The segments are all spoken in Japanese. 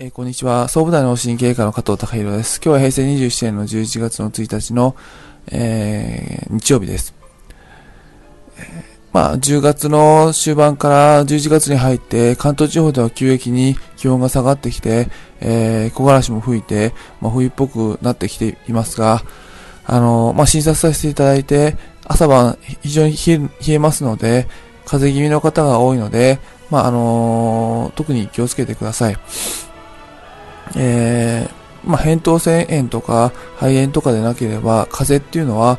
えーこんにちは。総武大の神経科の加藤隆弘です。今日は平成27年の11月の1日の、えー日曜日です。えーまあ、10月の終盤から11月に入って、関東地方では急激に気温が下がってきて、えー木枯らしも吹いて、まあ、冬っぽくなってきていますが、あの、まあ、診察させていただいて、朝晩非常に冷え冷えますので、風邪気味の方が多いので、まあ、あの特に気をつけてください。えーまあ、扁桃腺炎とか肺炎とかでなければ、風邪っていうのは、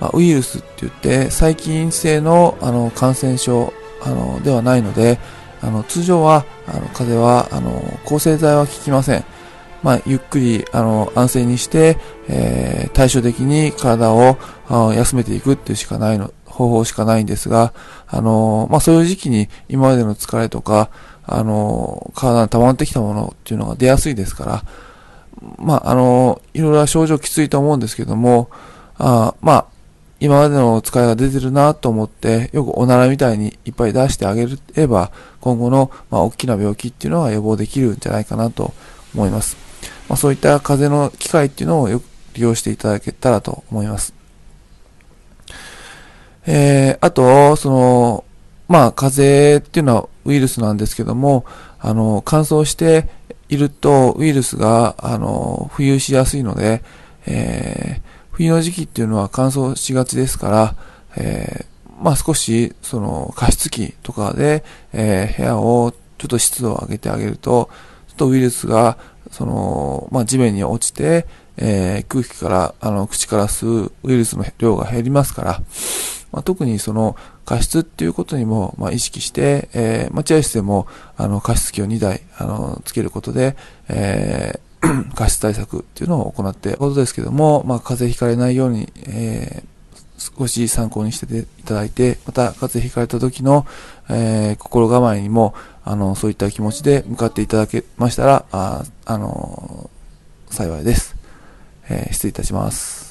まあ、ウイルスって言って、細菌性のあの感染症あのではないので、あの通常はあの風邪はあの抗生剤は効きません。まあ、ゆっくりあの安静にして、えー対処的に体を休めていくっていうしかないの方法しかないんですが、あのまあ、そういう時期に今までの疲れとか、あの体に溜まってきたものっていうのが出やすいですから、まあ、あのいろいろ症状きついと思うんですけども、あまあ、今までの疲れが出てるなと思って、よくおならみたいにいっぱい出してあげれば、今後の、まあ、大きな病気っていうのは予防できるんじゃないかなと思います。まあ、そういった風邪の機会っていうのをよく利用していただけたらと思います。えー、あと、その、まあ、風邪っていうのはウイルスなんですけども、あの、乾燥しているとウイルスが、あの、浮遊しやすいので、えー冬の時期っていうのは乾燥しがちですから、えーまあ少し、その、加湿器とかで、えー部屋をちょっと湿度を上げてあげると、ちょっとウイルスが、その、まあ地面に落ちて、えー空気から、あの、口から吸うウイルスの量が減りますから、まあ、特にその加湿っていうことにも、まあ、意識して、えー、待合室でも、あの、加湿器を2台、あの、つけることで、えー 加湿対策っていうのを行っていることですけども、まあ、風邪ひかれないように、えー少し参考にしていただいて、また風邪ひかれた時の、えー心構えにも、あの、そういった気持ちで向かっていただけましたら、あ、あの、幸いです。えー失礼いたします。